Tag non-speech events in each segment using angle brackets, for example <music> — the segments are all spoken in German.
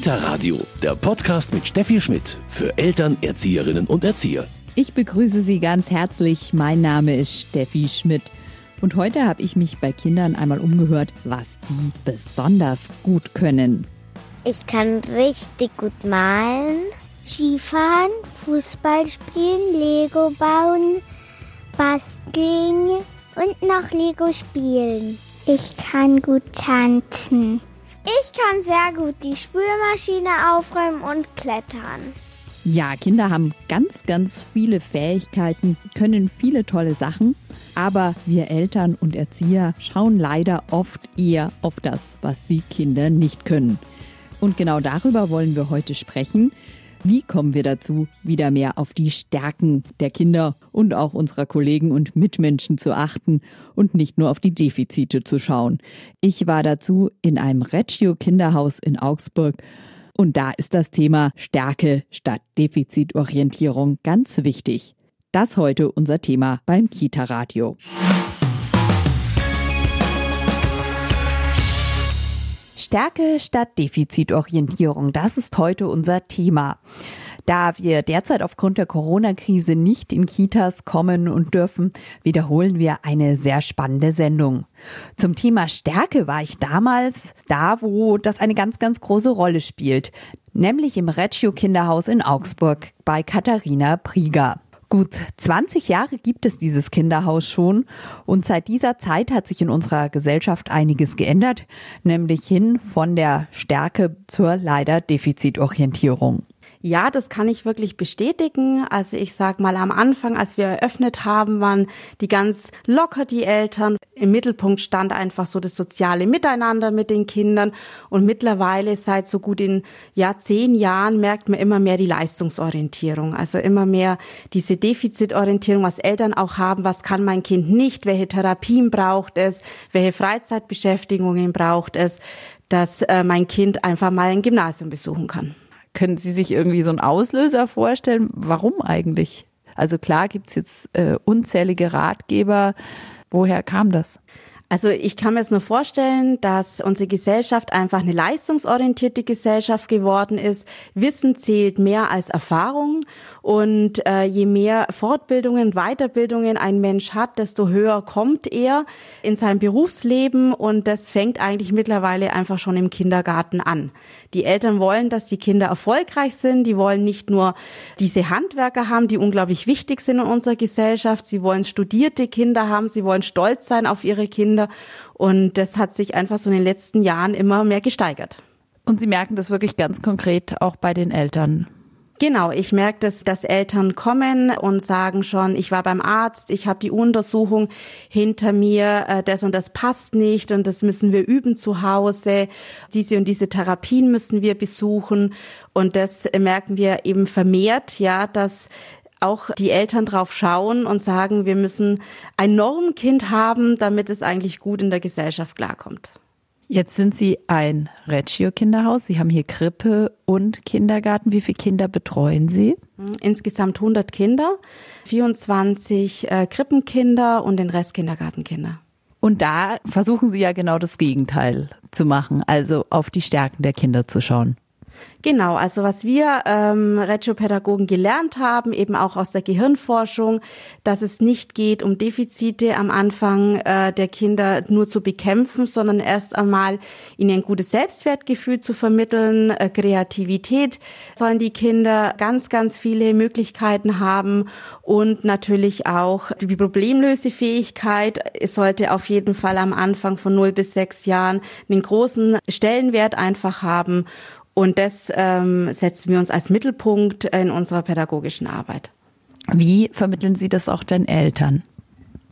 Kita Radio, der Podcast mit Steffi Schmidt für Eltern, Erzieherinnen und Erzieher. Ich begrüße Sie ganz herzlich. Mein Name ist Steffi Schmidt. Und heute habe ich mich bei Kindern einmal umgehört, was die besonders gut können. Ich kann richtig gut malen, Skifahren, Fußball spielen, Lego bauen, basteln und noch Lego spielen. Ich kann gut tanzen. Ich kann sehr gut die Spülmaschine aufräumen und klettern. Ja, Kinder haben ganz, ganz viele Fähigkeiten, können viele tolle Sachen, aber wir Eltern und Erzieher schauen leider oft eher auf das, was sie Kinder nicht können. Und genau darüber wollen wir heute sprechen. Wie kommen wir dazu, wieder mehr auf die Stärken der Kinder und auch unserer Kollegen und Mitmenschen zu achten und nicht nur auf die Defizite zu schauen? Ich war dazu in einem Reggio Kinderhaus in Augsburg und da ist das Thema Stärke statt Defizitorientierung ganz wichtig. Das heute unser Thema beim Kita Radio. Stärke statt Defizitorientierung, das ist heute unser Thema. Da wir derzeit aufgrund der Corona-Krise nicht in Kitas kommen und dürfen, wiederholen wir eine sehr spannende Sendung. Zum Thema Stärke war ich damals da, wo das eine ganz, ganz große Rolle spielt, nämlich im Reggio Kinderhaus in Augsburg bei Katharina Prieger. Gut 20 Jahre gibt es dieses Kinderhaus schon und seit dieser Zeit hat sich in unserer Gesellschaft einiges geändert, nämlich hin von der Stärke zur leider Defizitorientierung. Ja, das kann ich wirklich bestätigen. Also ich sag mal am Anfang, als wir eröffnet haben, waren die ganz locker die Eltern. Im Mittelpunkt stand einfach so das soziale Miteinander mit den Kindern. Und mittlerweile seit so gut in ja zehn Jahren merkt man immer mehr die Leistungsorientierung. Also immer mehr diese Defizitorientierung, was Eltern auch haben. Was kann mein Kind nicht? Welche Therapien braucht es? Welche Freizeitbeschäftigungen braucht es? Dass äh, mein Kind einfach mal ein Gymnasium besuchen kann. Können Sie sich irgendwie so einen Auslöser vorstellen? Warum eigentlich? Also klar gibt's jetzt äh, unzählige Ratgeber. Woher kam das? Also ich kann mir jetzt nur vorstellen, dass unsere Gesellschaft einfach eine leistungsorientierte Gesellschaft geworden ist. Wissen zählt mehr als Erfahrung und äh, je mehr Fortbildungen, Weiterbildungen ein Mensch hat, desto höher kommt er in seinem Berufsleben und das fängt eigentlich mittlerweile einfach schon im Kindergarten an. Die Eltern wollen, dass die Kinder erfolgreich sind. Die wollen nicht nur diese Handwerker haben, die unglaublich wichtig sind in unserer Gesellschaft. Sie wollen studierte Kinder haben. Sie wollen stolz sein auf ihre Kinder. Und das hat sich einfach so in den letzten Jahren immer mehr gesteigert. Und Sie merken das wirklich ganz konkret auch bei den Eltern. Genau, ich merke, dass, dass Eltern kommen und sagen schon, ich war beim Arzt, ich habe die Untersuchung hinter mir, äh, das und das passt nicht und das müssen wir üben zu Hause. Diese und diese Therapien müssen wir besuchen und das merken wir eben vermehrt, ja, dass auch die Eltern drauf schauen und sagen, wir müssen ein Normkind haben, damit es eigentlich gut in der Gesellschaft klarkommt. Jetzt sind Sie ein Reggio-Kinderhaus. Sie haben hier Krippe und Kindergarten. Wie viele Kinder betreuen Sie? Insgesamt 100 Kinder, 24 äh, Krippenkinder und den Rest Kindergartenkinder. Und da versuchen Sie ja genau das Gegenteil zu machen, also auf die Stärken der Kinder zu schauen. Genau, also was wir ähm, Regiopädagogen gelernt haben, eben auch aus der Gehirnforschung, dass es nicht geht, um Defizite am Anfang äh, der Kinder nur zu bekämpfen, sondern erst einmal ihnen ein gutes Selbstwertgefühl zu vermitteln, äh, Kreativität. Sollen die Kinder ganz, ganz viele Möglichkeiten haben und natürlich auch die Problemlösefähigkeit. Es sollte auf jeden Fall am Anfang von 0 bis 6 Jahren einen großen Stellenwert einfach haben und das ähm, setzen wir uns als Mittelpunkt in unserer pädagogischen Arbeit. Wie vermitteln Sie das auch den Eltern?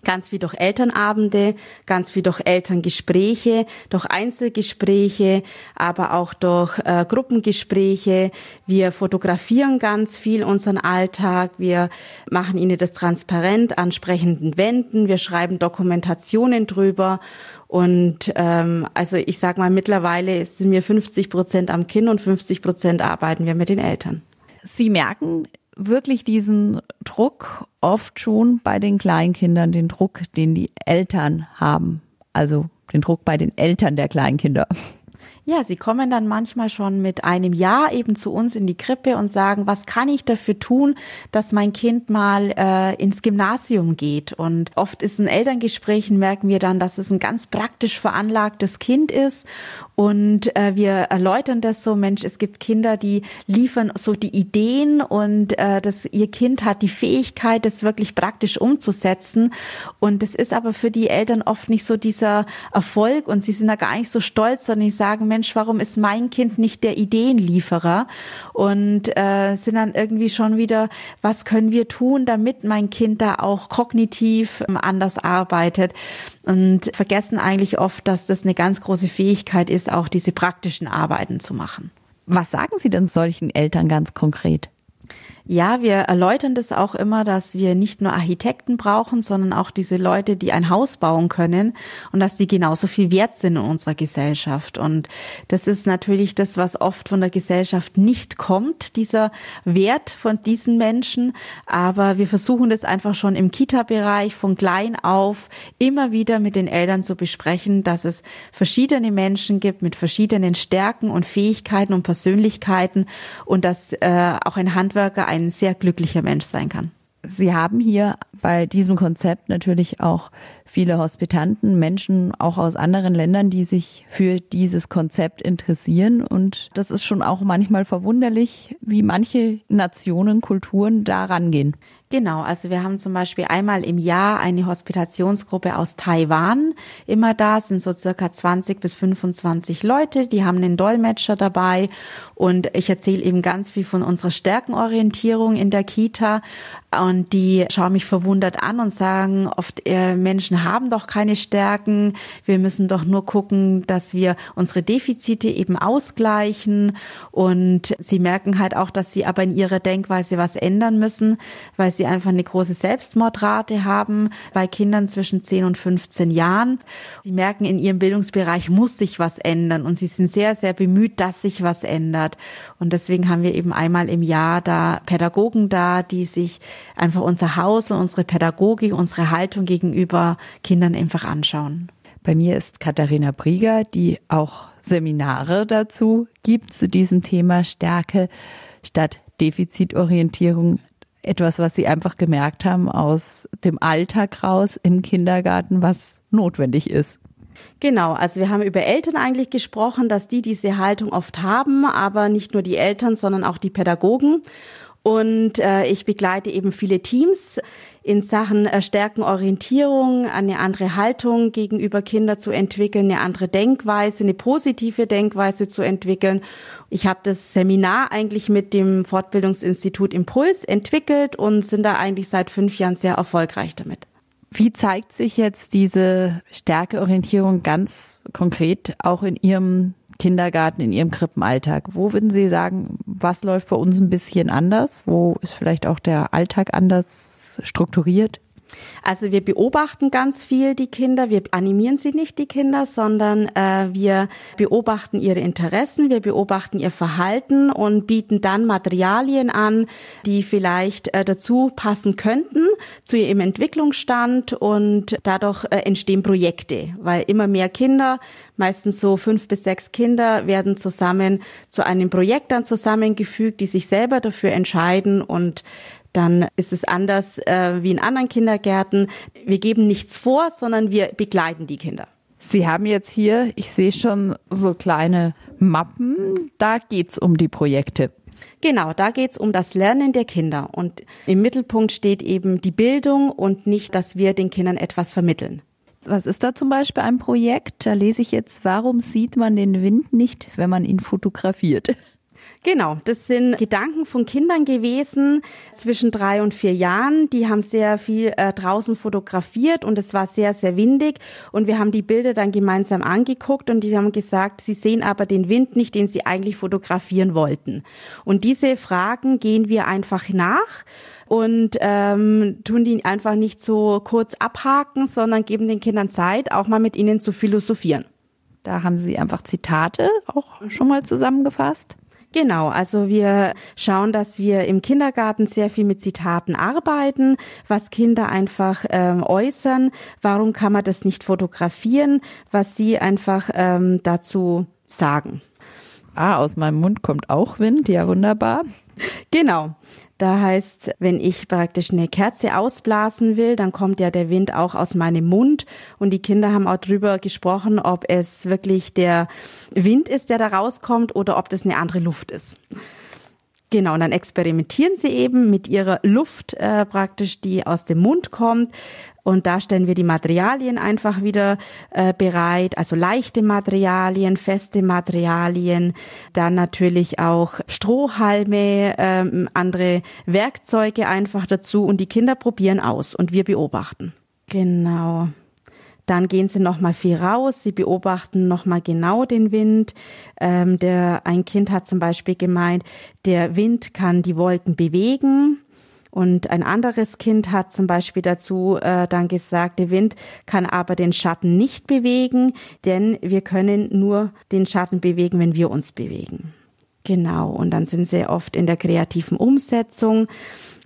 Ganz wie durch Elternabende, ganz wie durch Elterngespräche, durch Einzelgespräche, aber auch durch äh, Gruppengespräche. Wir fotografieren ganz viel unseren Alltag. Wir machen ihnen das transparent ansprechenden Wänden. Wir schreiben Dokumentationen drüber und ähm, also ich sag mal, mittlerweile sind wir 50 Prozent am Kind und 50 Prozent arbeiten wir mit den Eltern. Sie merken wirklich diesen Druck oft schon bei den Kleinkindern, den Druck, den die Eltern haben. Also den Druck bei den Eltern der Kleinkinder. Ja, sie kommen dann manchmal schon mit einem Jahr eben zu uns in die Krippe und sagen, was kann ich dafür tun, dass mein Kind mal äh, ins Gymnasium geht? Und oft ist in Elterngesprächen merken wir dann, dass es ein ganz praktisch veranlagtes Kind ist und äh, wir erläutern das so, Mensch, es gibt Kinder, die liefern so die Ideen und äh, das, ihr Kind hat die Fähigkeit, das wirklich praktisch umzusetzen. Und es ist aber für die Eltern oft nicht so dieser Erfolg und sie sind da gar nicht so stolz, sondern sie sagen, Mensch, warum ist mein Kind nicht der Ideenlieferer? Und äh, sind dann irgendwie schon wieder, was können wir tun, damit mein Kind da auch kognitiv ähm, anders arbeitet? Und vergessen eigentlich oft, dass das eine ganz große Fähigkeit ist, auch diese praktischen Arbeiten zu machen. Was sagen Sie denn solchen Eltern ganz konkret? Ja, wir erläutern das auch immer, dass wir nicht nur Architekten brauchen, sondern auch diese Leute, die ein Haus bauen können und dass die genauso viel wert sind in unserer Gesellschaft. Und das ist natürlich das, was oft von der Gesellschaft nicht kommt, dieser Wert von diesen Menschen. Aber wir versuchen das einfach schon im Kita-Bereich von klein auf immer wieder mit den Eltern zu besprechen, dass es verschiedene Menschen gibt mit verschiedenen Stärken und Fähigkeiten und Persönlichkeiten und dass äh, auch ein Handwerker ein ein sehr glücklicher Mensch sein kann. Sie haben hier bei diesem Konzept natürlich auch viele Hospitanten, Menschen auch aus anderen Ländern, die sich für dieses Konzept interessieren. Und das ist schon auch manchmal verwunderlich, wie manche Nationen, Kulturen da rangehen. Genau, also wir haben zum Beispiel einmal im Jahr eine Hospitationsgruppe aus Taiwan. Immer da sind so circa 20 bis 25 Leute, die haben einen Dolmetscher dabei und ich erzähle eben ganz viel von unserer Stärkenorientierung in der Kita und die schauen mich verwundert an und sagen oft, äh, Menschen haben doch keine Stärken, wir müssen doch nur gucken, dass wir unsere Defizite eben ausgleichen und sie merken halt auch, dass sie aber in ihrer Denkweise was ändern müssen, weil sie einfach eine große Selbstmordrate haben bei Kindern zwischen 10 und 15 Jahren. Sie merken, in ihrem Bildungsbereich muss sich was ändern und sie sind sehr, sehr bemüht, dass sich was ändert. Und deswegen haben wir eben einmal im Jahr da Pädagogen da, die sich einfach unser Haus und unsere Pädagogik, unsere Haltung gegenüber Kindern einfach anschauen. Bei mir ist Katharina Brieger, die auch Seminare dazu gibt, zu diesem Thema Stärke statt Defizitorientierung etwas, was Sie einfach gemerkt haben aus dem Alltag raus im Kindergarten, was notwendig ist. Genau, also wir haben über Eltern eigentlich gesprochen, dass die diese Haltung oft haben, aber nicht nur die Eltern, sondern auch die Pädagogen. Und äh, ich begleite eben viele Teams in Sachen äh, Stärkenorientierung, eine andere Haltung gegenüber Kindern zu entwickeln, eine andere Denkweise, eine positive Denkweise zu entwickeln. Ich habe das Seminar eigentlich mit dem Fortbildungsinstitut Impuls entwickelt und sind da eigentlich seit fünf Jahren sehr erfolgreich damit. Wie zeigt sich jetzt diese Stärkeorientierung ganz konkret auch in Ihrem Kindergarten, in Ihrem Krippenalltag? Wo würden Sie sagen, was läuft bei uns ein bisschen anders? Wo ist vielleicht auch der Alltag anders strukturiert? Also wir beobachten ganz viel die Kinder. Wir animieren sie nicht, die Kinder, sondern äh, wir beobachten ihre Interessen, wir beobachten ihr Verhalten und bieten dann Materialien an, die vielleicht äh, dazu passen könnten, zu ihrem Entwicklungsstand und dadurch äh, entstehen Projekte, weil immer mehr Kinder, meistens so fünf bis sechs Kinder, werden zusammen zu einem Projekt dann zusammengefügt, die sich selber dafür entscheiden und dann ist es anders äh, wie in anderen Kindergärten. Wir geben nichts vor, sondern wir begleiten die Kinder. Sie haben jetzt hier, ich sehe schon so kleine Mappen, da geht's um die Projekte. Genau, da geht's um das Lernen der Kinder. Und im Mittelpunkt steht eben die Bildung und nicht, dass wir den Kindern etwas vermitteln. Was ist da zum Beispiel ein Projekt? Da lese ich jetzt, warum sieht man den Wind nicht, wenn man ihn fotografiert? Genau, das sind Gedanken von Kindern gewesen zwischen drei und vier Jahren. Die haben sehr viel äh, draußen fotografiert und es war sehr, sehr windig. Und wir haben die Bilder dann gemeinsam angeguckt und die haben gesagt, sie sehen aber den Wind nicht, den sie eigentlich fotografieren wollten. Und diese Fragen gehen wir einfach nach und ähm, tun die einfach nicht so kurz abhaken, sondern geben den Kindern Zeit, auch mal mit ihnen zu philosophieren. Da haben Sie einfach Zitate auch schon mal zusammengefasst. Genau, also wir schauen, dass wir im Kindergarten sehr viel mit Zitaten arbeiten, was Kinder einfach ähm, äußern, warum kann man das nicht fotografieren, was sie einfach ähm, dazu sagen. Ah, aus meinem Mund kommt auch Wind, ja wunderbar. Genau. Da heißt, wenn ich praktisch eine Kerze ausblasen will, dann kommt ja der Wind auch aus meinem Mund. Und die Kinder haben auch drüber gesprochen, ob es wirklich der Wind ist, der da rauskommt oder ob das eine andere Luft ist. Genau, und dann experimentieren sie eben mit ihrer Luft äh, praktisch, die aus dem Mund kommt. Und da stellen wir die Materialien einfach wieder äh, bereit, also leichte Materialien, feste Materialien, dann natürlich auch Strohhalme, ähm, andere Werkzeuge einfach dazu und die Kinder probieren aus und wir beobachten. Genau. Dann gehen sie nochmal viel raus, sie beobachten nochmal genau den Wind. Ähm, der, ein Kind hat zum Beispiel gemeint, der Wind kann die Wolken bewegen. Und ein anderes Kind hat zum Beispiel dazu äh, dann gesagt, der Wind kann aber den Schatten nicht bewegen, denn wir können nur den Schatten bewegen, wenn wir uns bewegen. Genau, und dann sind sie oft in der kreativen Umsetzung.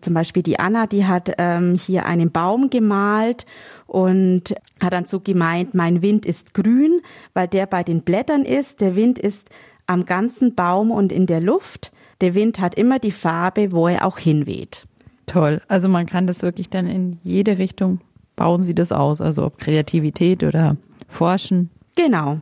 Zum Beispiel die Anna, die hat ähm, hier einen Baum gemalt und hat dann so gemeint, mein Wind ist grün, weil der bei den Blättern ist. Der Wind ist am ganzen Baum und in der Luft. Der Wind hat immer die Farbe, wo er auch hinweht. Toll. Also man kann das wirklich dann in jede Richtung bauen Sie das aus, also ob Kreativität oder Forschen. Genau.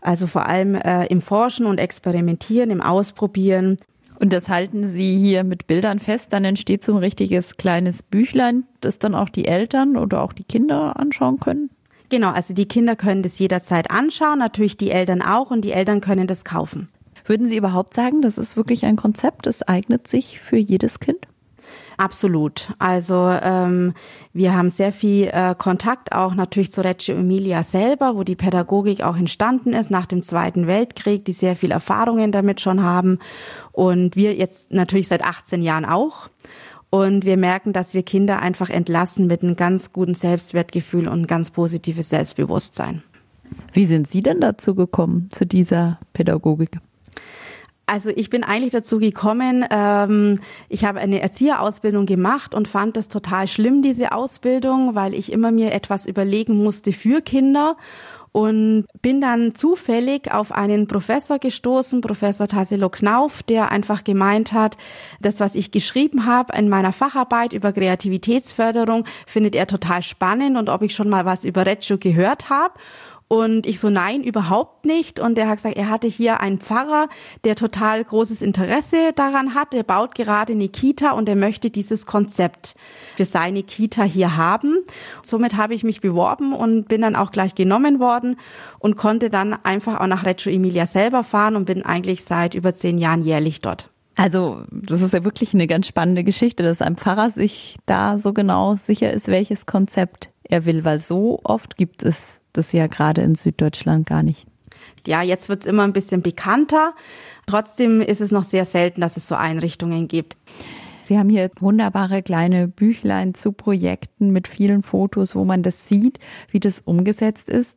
Also vor allem äh, im Forschen und Experimentieren, im Ausprobieren. Und das halten Sie hier mit Bildern fest, dann entsteht so ein richtiges kleines Büchlein, das dann auch die Eltern oder auch die Kinder anschauen können? Genau, also die Kinder können das jederzeit anschauen, natürlich die Eltern auch und die Eltern können das kaufen. Würden Sie überhaupt sagen, das ist wirklich ein Konzept, das eignet sich für jedes Kind? Absolut. Also ähm, wir haben sehr viel äh, Kontakt auch natürlich zu Reggio Emilia selber, wo die Pädagogik auch entstanden ist nach dem Zweiten Weltkrieg, die sehr viel Erfahrungen damit schon haben und wir jetzt natürlich seit 18 Jahren auch. Und wir merken, dass wir Kinder einfach entlassen mit einem ganz guten Selbstwertgefühl und ein ganz positives Selbstbewusstsein. Wie sind Sie denn dazu gekommen, zu dieser Pädagogik? Also ich bin eigentlich dazu gekommen, ähm, ich habe eine Erzieherausbildung gemacht und fand das total schlimm, diese Ausbildung, weil ich immer mir etwas überlegen musste für Kinder und bin dann zufällig auf einen Professor gestoßen, Professor Tassilo Knauf, der einfach gemeint hat, das, was ich geschrieben habe in meiner Facharbeit über Kreativitätsförderung, findet er total spannend und ob ich schon mal was über Reggio gehört habe. Und ich so, nein, überhaupt nicht. Und er hat gesagt, er hatte hier einen Pfarrer, der total großes Interesse daran hat. Der baut gerade eine Kita und er möchte dieses Konzept für seine Kita hier haben. Somit habe ich mich beworben und bin dann auch gleich genommen worden und konnte dann einfach auch nach Reggio Emilia selber fahren und bin eigentlich seit über zehn Jahren jährlich dort. Also, das ist ja wirklich eine ganz spannende Geschichte, dass ein Pfarrer sich da so genau sicher ist, welches Konzept er will, weil so oft gibt es das ja gerade in Süddeutschland gar nicht. Ja, jetzt wird's immer ein bisschen bekannter. Trotzdem ist es noch sehr selten, dass es so Einrichtungen gibt. Sie haben hier wunderbare kleine Büchlein zu Projekten mit vielen Fotos, wo man das sieht, wie das umgesetzt ist.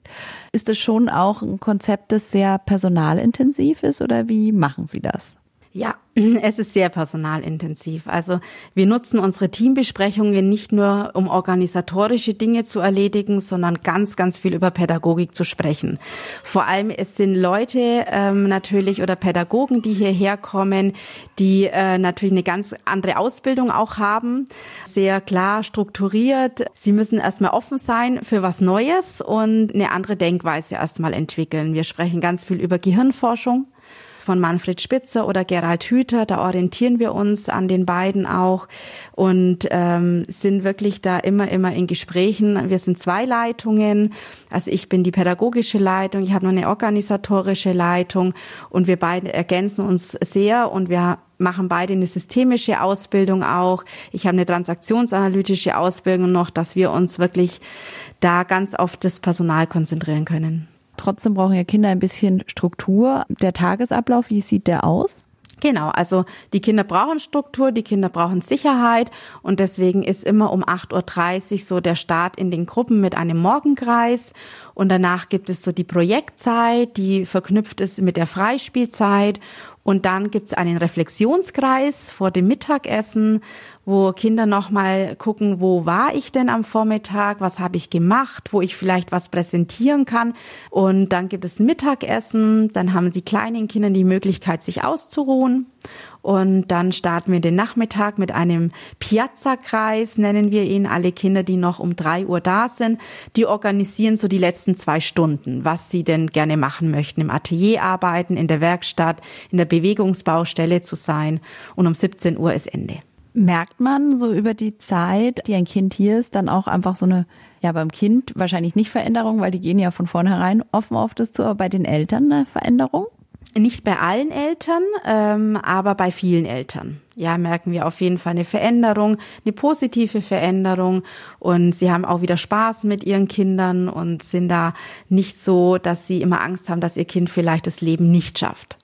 Ist es schon auch ein Konzept, das sehr personalintensiv ist oder wie machen Sie das? Ja, <laughs> es ist sehr personalintensiv. Also wir nutzen unsere Teambesprechungen nicht nur, um organisatorische Dinge zu erledigen, sondern ganz, ganz viel über Pädagogik zu sprechen. Vor allem es sind Leute ähm, natürlich oder Pädagogen, die hierher kommen, die äh, natürlich eine ganz andere Ausbildung auch haben, sehr klar strukturiert. Sie müssen erstmal offen sein für was Neues und eine andere Denkweise erstmal entwickeln. Wir sprechen ganz viel über Gehirnforschung von Manfred Spitzer oder Gerald Hüther. Da orientieren wir uns an den beiden auch und ähm, sind wirklich da immer, immer in Gesprächen. Wir sind zwei Leitungen. Also ich bin die pädagogische Leitung, ich habe noch eine organisatorische Leitung und wir beide ergänzen uns sehr und wir machen beide eine systemische Ausbildung auch. Ich habe eine transaktionsanalytische Ausbildung noch, dass wir uns wirklich da ganz auf das Personal konzentrieren können. Trotzdem brauchen ja Kinder ein bisschen Struktur. Der Tagesablauf, wie sieht der aus? Genau, also die Kinder brauchen Struktur, die Kinder brauchen Sicherheit und deswegen ist immer um 8.30 Uhr so der Start in den Gruppen mit einem Morgenkreis und danach gibt es so die Projektzeit, die verknüpft ist mit der Freispielzeit und dann gibt es einen Reflexionskreis vor dem Mittagessen wo Kinder nochmal gucken, wo war ich denn am Vormittag, was habe ich gemacht, wo ich vielleicht was präsentieren kann. Und dann gibt es Mittagessen, dann haben die kleinen Kinder die Möglichkeit, sich auszuruhen. Und dann starten wir den Nachmittag mit einem Piazza-Kreis, nennen wir ihn. Alle Kinder, die noch um drei Uhr da sind, die organisieren so die letzten zwei Stunden, was sie denn gerne machen möchten. Im Atelier arbeiten, in der Werkstatt, in der Bewegungsbaustelle zu sein. Und um 17 Uhr ist Ende. Merkt man so über die Zeit, die ein Kind hier ist, dann auch einfach so eine, ja, beim Kind wahrscheinlich nicht Veränderung, weil die gehen ja von vornherein offen auf das zu, aber bei den Eltern eine Veränderung? Nicht bei allen Eltern, ähm, aber bei vielen Eltern. Ja, merken wir auf jeden Fall eine Veränderung, eine positive Veränderung. Und sie haben auch wieder Spaß mit ihren Kindern und sind da nicht so, dass sie immer Angst haben, dass ihr Kind vielleicht das Leben nicht schafft.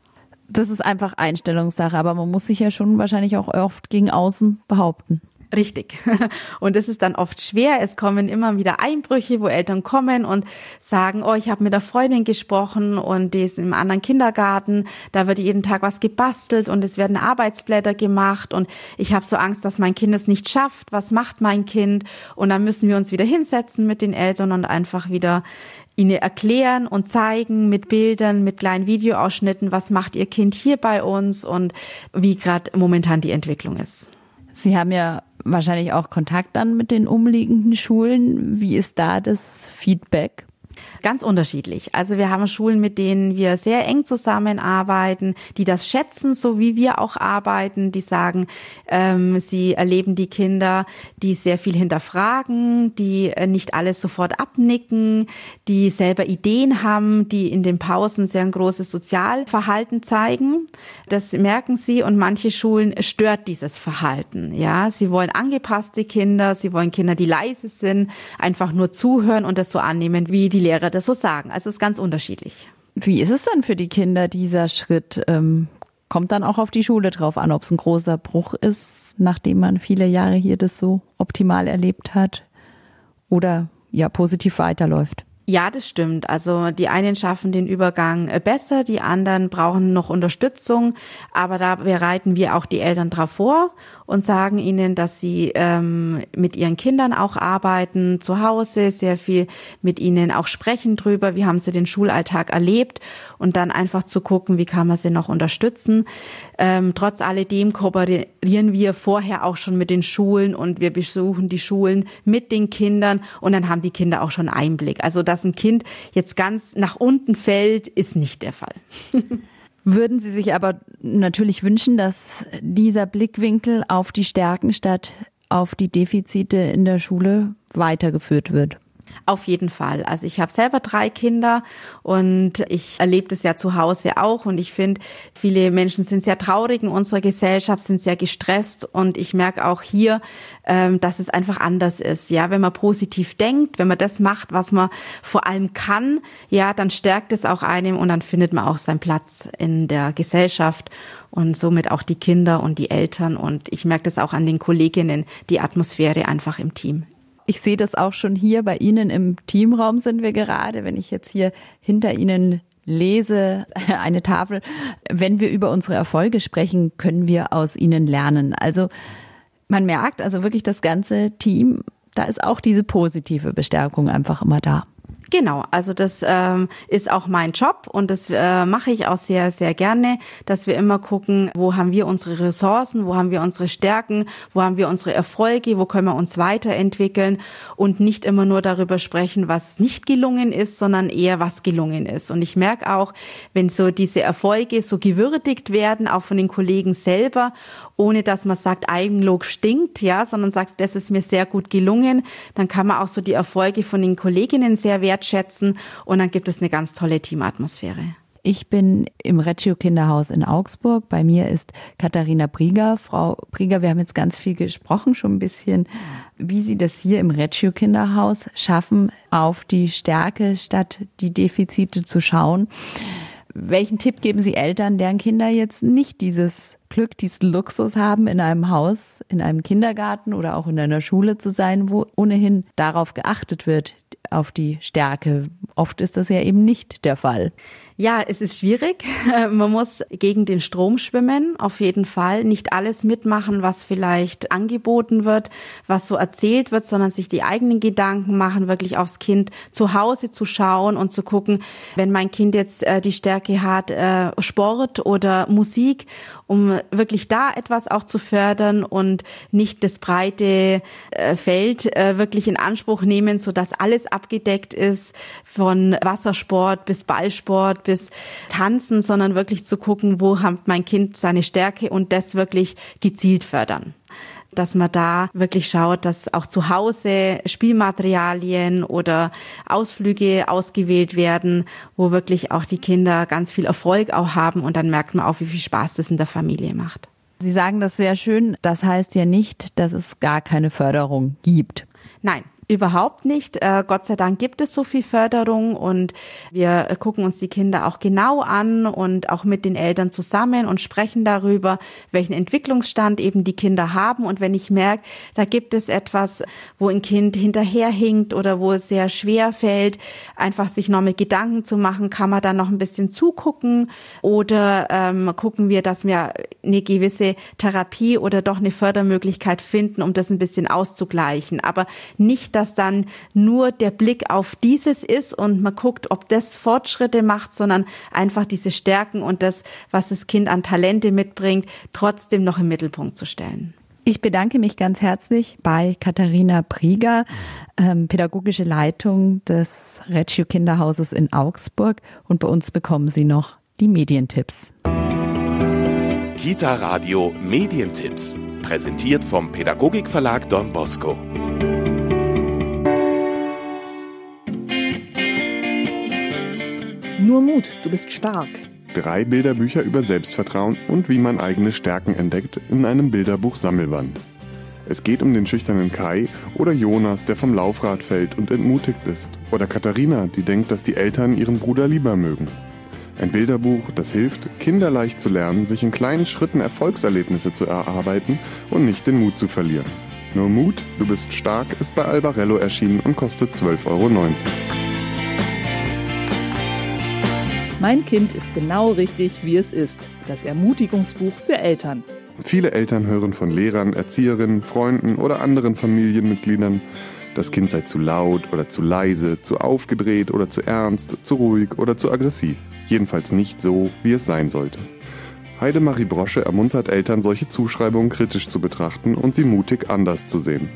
Das ist einfach Einstellungssache, aber man muss sich ja schon wahrscheinlich auch oft gegen außen behaupten. Richtig. <laughs> Und es ist dann oft schwer. Es kommen immer wieder Einbrüche, wo Eltern kommen und sagen, oh, ich habe mit der Freundin gesprochen und die ist im anderen Kindergarten. Da wird jeden Tag was gebastelt und es werden Arbeitsblätter gemacht und ich habe so Angst, dass mein Kind es nicht schafft. Was macht mein Kind? Und dann müssen wir uns wieder hinsetzen mit den Eltern und einfach wieder ihnen erklären und zeigen mit Bildern, mit kleinen Videoausschnitten, was macht ihr Kind hier bei uns und wie gerade momentan die Entwicklung ist. Sie haben ja wahrscheinlich auch Kontakt dann mit den umliegenden Schulen. Wie ist da das Feedback? Ganz unterschiedlich. Also wir haben Schulen, mit denen wir sehr eng zusammenarbeiten, die das schätzen, so wie wir auch arbeiten, die sagen, ähm, sie erleben die Kinder, die sehr viel hinterfragen, die äh, nicht alles sofort abnicken, die selber Ideen haben, die in den Pausen sehr ein großes Sozialverhalten zeigen. Das merken sie und manche Schulen stört dieses Verhalten. Ja, sie wollen angepasste Kinder, sie wollen Kinder, die leise sind, einfach nur zuhören und das so annehmen, wie die Lehrer das so sagen. Also es ist ganz unterschiedlich. Wie ist es dann für die Kinder, dieser Schritt? Ähm, kommt dann auch auf die Schule drauf an, ob es ein großer Bruch ist, nachdem man viele Jahre hier das so optimal erlebt hat oder ja positiv weiterläuft? Ja, das stimmt. Also die einen schaffen den Übergang äh, besser, die anderen brauchen noch Unterstützung, aber da bereiten wir auch die Eltern drauf vor und sagen ihnen, dass sie ähm, mit ihren Kindern auch arbeiten, zu Hause, sehr viel mit ihnen auch sprechen drüber, wie haben sie den Schulalltag erlebt und dann einfach zu gucken, wie kann man sie noch unterstützen. Ähm, trotz alledem kooperieren wir vorher auch schon mit den Schulen und wir besuchen die Schulen mit den Kindern und dann haben die Kinder auch schon Einblick. Also dass ein Kind jetzt ganz nach unten fällt, ist nicht der Fall. <laughs> Würden Sie sich aber natürlich wünschen, dass dieser Blickwinkel auf die Stärken statt auf die Defizite in der Schule weitergeführt wird? Auf jeden Fall. Also ich habe selber drei Kinder und ich erlebe das ja zu Hause auch und ich finde, viele Menschen sind sehr traurig in unserer Gesellschaft, sind sehr gestresst und ich merke auch hier, ähm, dass es einfach anders ist. Ja, wenn man positiv denkt, wenn man das macht, was man vor allem kann, ja, dann stärkt es auch einem und dann findet man auch seinen Platz in der Gesellschaft und somit auch die Kinder und die Eltern und ich merke das auch an den Kolleginnen, die Atmosphäre einfach im Team ich sehe das auch schon hier bei Ihnen im Teamraum sind wir gerade, wenn ich jetzt hier hinter Ihnen lese, <laughs> eine Tafel. Wenn wir über unsere Erfolge sprechen, können wir aus ihnen lernen. Also man merkt also wirklich das ganze Team, da ist auch diese positive Bestärkung einfach immer da. Genau, also das ähm, ist auch mein Job und das äh, mache ich auch sehr, sehr gerne, dass wir immer gucken, wo haben wir unsere Ressourcen, wo haben wir unsere Stärken, wo haben wir unsere Erfolge, wo können wir uns weiterentwickeln und nicht immer nur darüber sprechen, was nicht gelungen ist, sondern eher was gelungen ist. Und ich merke auch, wenn so diese Erfolge so gewürdigt werden, auch von den Kollegen selber, ohne dass man sagt, Eigenlob stinkt, ja, sondern sagt, das ist mir sehr gut gelungen, dann kann man auch so die Erfolge von den Kolleginnen sehr wertschätzen wertschätzen und dann gibt es eine ganz tolle Teamatmosphäre. Ich bin im Reggio Kinderhaus in Augsburg. Bei mir ist Katharina Brieger. Frau Brieger, wir haben jetzt ganz viel gesprochen, schon ein bisschen, wie Sie das hier im Reggio Kinderhaus schaffen, auf die Stärke statt die Defizite zu schauen. Welchen Tipp geben Sie Eltern, deren Kinder jetzt nicht dieses Glück, diesen Luxus haben, in einem Haus, in einem Kindergarten oder auch in einer Schule zu sein, wo ohnehin darauf geachtet wird, auf die Stärke. Oft ist das ja eben nicht der Fall. Ja, es ist schwierig. <laughs> Man muss gegen den Strom schwimmen, auf jeden Fall. Nicht alles mitmachen, was vielleicht angeboten wird, was so erzählt wird, sondern sich die eigenen Gedanken machen, wirklich aufs Kind zu Hause zu schauen und zu gucken, wenn mein Kind jetzt äh, die Stärke hat, äh, Sport oder Musik, um wirklich da etwas auch zu fördern und nicht das breite äh, Feld wirklich in Anspruch nehmen, so dass alles abgedeckt ist, von Wassersport bis Ballsport bis Tanzen, sondern wirklich zu gucken, wo hat mein Kind seine Stärke und das wirklich gezielt fördern dass man da wirklich schaut, dass auch zu Hause Spielmaterialien oder Ausflüge ausgewählt werden, wo wirklich auch die Kinder ganz viel Erfolg auch haben und dann merkt man auch, wie viel Spaß das in der Familie macht. Sie sagen das sehr schön. Das heißt ja nicht, dass es gar keine Förderung gibt. Nein, Überhaupt nicht. Äh, Gott sei Dank gibt es so viel Förderung und wir gucken uns die Kinder auch genau an und auch mit den Eltern zusammen und sprechen darüber, welchen Entwicklungsstand eben die Kinder haben. Und wenn ich merke, da gibt es etwas, wo ein Kind hinterherhinkt oder wo es sehr schwer fällt, einfach sich noch mit Gedanken zu machen, kann man dann noch ein bisschen zugucken oder ähm, gucken wir, dass wir eine gewisse Therapie oder doch eine Fördermöglichkeit finden, um das ein bisschen auszugleichen. Aber nicht dass dann nur der Blick auf dieses ist und man guckt, ob das Fortschritte macht, sondern einfach diese Stärken und das, was das Kind an Talente mitbringt, trotzdem noch im Mittelpunkt zu stellen. Ich bedanke mich ganz herzlich bei Katharina Prieger, ähm, pädagogische Leitung des Reggio Kinderhauses in Augsburg. Und bei uns bekommen Sie noch die Medientipps. Kita Radio Medientipps. Präsentiert vom Pädagogikverlag Don Bosco. Nur Mut, du bist stark. Drei Bilderbücher über Selbstvertrauen und wie man eigene Stärken entdeckt in einem Bilderbuch Sammelband. Es geht um den schüchternen Kai oder Jonas, der vom Laufrad fällt und entmutigt ist. Oder Katharina, die denkt, dass die Eltern ihren Bruder lieber mögen. Ein Bilderbuch, das hilft, Kinder leicht zu lernen, sich in kleinen Schritten Erfolgserlebnisse zu erarbeiten und nicht den Mut zu verlieren. Nur Mut, du bist stark, ist bei Albarello erschienen und kostet 12,90 Euro. Mein Kind ist genau richtig, wie es ist. Das Ermutigungsbuch für Eltern. Viele Eltern hören von Lehrern, Erzieherinnen, Freunden oder anderen Familienmitgliedern, das Kind sei zu laut oder zu leise, zu aufgedreht oder zu ernst, zu ruhig oder zu aggressiv. Jedenfalls nicht so, wie es sein sollte. Heidemarie Brosche ermuntert Eltern, solche Zuschreibungen kritisch zu betrachten und sie mutig anders zu sehen.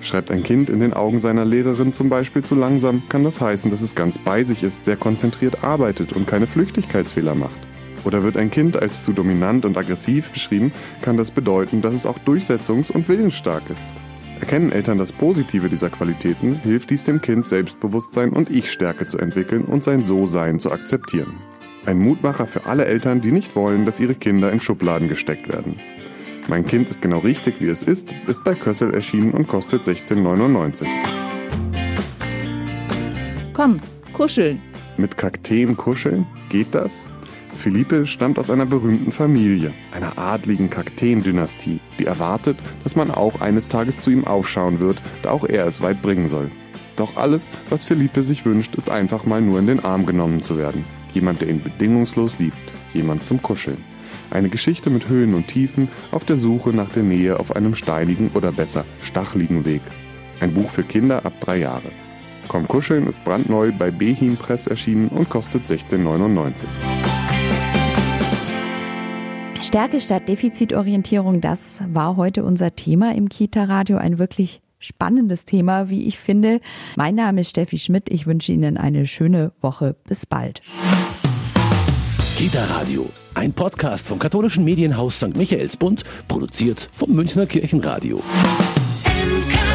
Schreibt ein Kind in den Augen seiner Lehrerin zum Beispiel zu langsam, kann das heißen, dass es ganz bei sich ist, sehr konzentriert arbeitet und keine Flüchtigkeitsfehler macht. Oder wird ein Kind als zu dominant und aggressiv beschrieben, kann das bedeuten, dass es auch durchsetzungs- und willensstark ist. Erkennen Eltern das Positive dieser Qualitäten, hilft dies dem Kind, Selbstbewusstsein und Ich-Stärke zu entwickeln und sein So-Sein zu akzeptieren. Ein Mutmacher für alle Eltern, die nicht wollen, dass ihre Kinder in Schubladen gesteckt werden. Mein Kind ist genau richtig, wie es ist, ist bei Kössel erschienen und kostet 16,99. Komm, kuscheln. Mit Kakteen kuscheln? Geht das? Philippe stammt aus einer berühmten Familie, einer adligen Kakteen-Dynastie, die erwartet, dass man auch eines Tages zu ihm aufschauen wird, da auch er es weit bringen soll. Doch alles, was Philippe sich wünscht, ist einfach mal nur in den Arm genommen zu werden. Jemand, der ihn bedingungslos liebt. Jemand zum Kuscheln. Eine Geschichte mit Höhen und Tiefen auf der Suche nach der Nähe auf einem steinigen oder besser stacheligen Weg. Ein Buch für Kinder ab drei Jahre. Komm kuscheln ist brandneu bei Behin Press erschienen und kostet 16,99. Stärke statt Defizitorientierung, das war heute unser Thema im Kita-Radio. Ein wirklich spannendes Thema, wie ich finde. Mein Name ist Steffi Schmidt. Ich wünsche Ihnen eine schöne Woche. Bis bald. Kita Radio, ein Podcast vom katholischen Medienhaus St. Michaelsbund, produziert vom Münchner Kirchenradio. MK